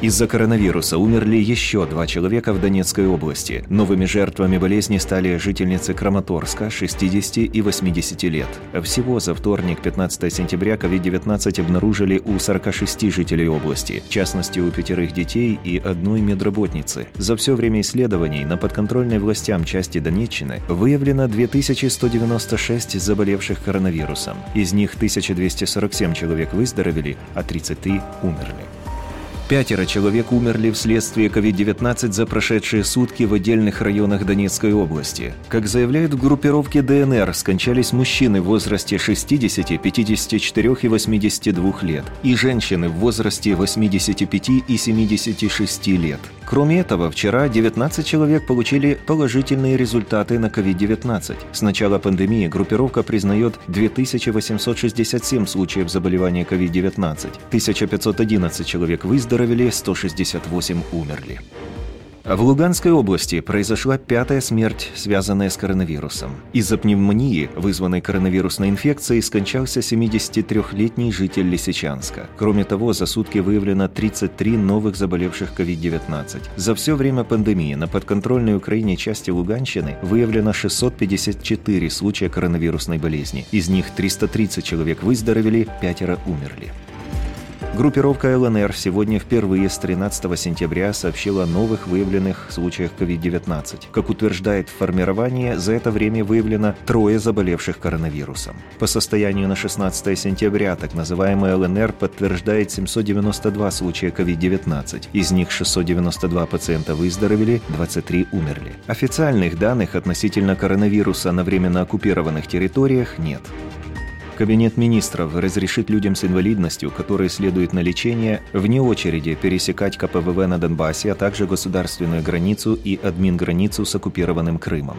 Из-за коронавируса умерли еще два человека в Донецкой области. Новыми жертвами болезни стали жительницы Краматорска 60 и 80 лет. Всего за вторник, 15 сентября, COVID-19 обнаружили у 46 жителей области, в частности у пятерых детей и одной медработницы. За все время исследований на подконтрольной властям части Донеччины выявлено 2196 заболевших коронавирусом. Из них 1247 человек выздоровели, а 33 умерли. Пятеро человек умерли вследствие COVID-19 за прошедшие сутки в отдельных районах Донецкой области. Как заявляют в группировке ДНР, скончались мужчины в возрасте 60, 54 и 82 лет и женщины в возрасте 85 и 76 лет. Кроме этого, вчера 19 человек получили положительные результаты на COVID-19. С начала пандемии группировка признает 2867 случаев заболевания COVID-19, 1511 человек выздоровели, выздоровели, 168 умерли. В Луганской области произошла пятая смерть, связанная с коронавирусом. Из-за пневмонии, вызванной коронавирусной инфекцией, скончался 73-летний житель Лисичанска. Кроме того, за сутки выявлено 33 новых заболевших COVID-19. За все время пандемии на подконтрольной Украине части Луганщины выявлено 654 случая коронавирусной болезни. Из них 330 человек выздоровели, пятеро умерли. Группировка ЛНР сегодня впервые с 13 сентября сообщила о новых выявленных случаях COVID-19. Как утверждает формирование, за это время выявлено трое заболевших коронавирусом. По состоянию на 16 сентября так называемая ЛНР подтверждает 792 случая COVID-19. Из них 692 пациента выздоровели, 23 умерли. Официальных данных относительно коронавируса на временно оккупированных территориях нет. Кабинет министров разрешит людям с инвалидностью, которые следуют на лечение, вне очереди пересекать КПВВ на Донбассе, а также государственную границу и админграницу с оккупированным Крымом.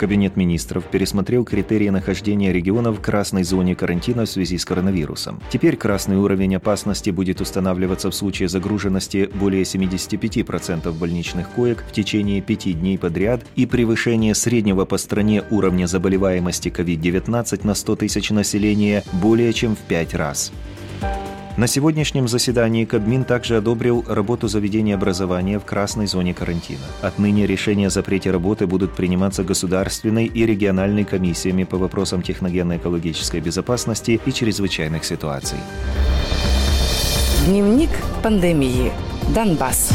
Кабинет министров пересмотрел критерии нахождения регионов в красной зоне карантина в связи с коронавирусом. Теперь красный уровень опасности будет устанавливаться в случае загруженности более 75% больничных коек в течение пяти дней подряд и превышения среднего по стране уровня заболеваемости COVID-19 на 100 тысяч населения более чем в пять раз. На сегодняшнем заседании Кабмин также одобрил работу заведения образования в красной зоне карантина. Отныне решения о запрете работы будут приниматься государственной и региональной комиссиями по вопросам техногенно-экологической безопасности и чрезвычайных ситуаций. Дневник пандемии. Донбасс.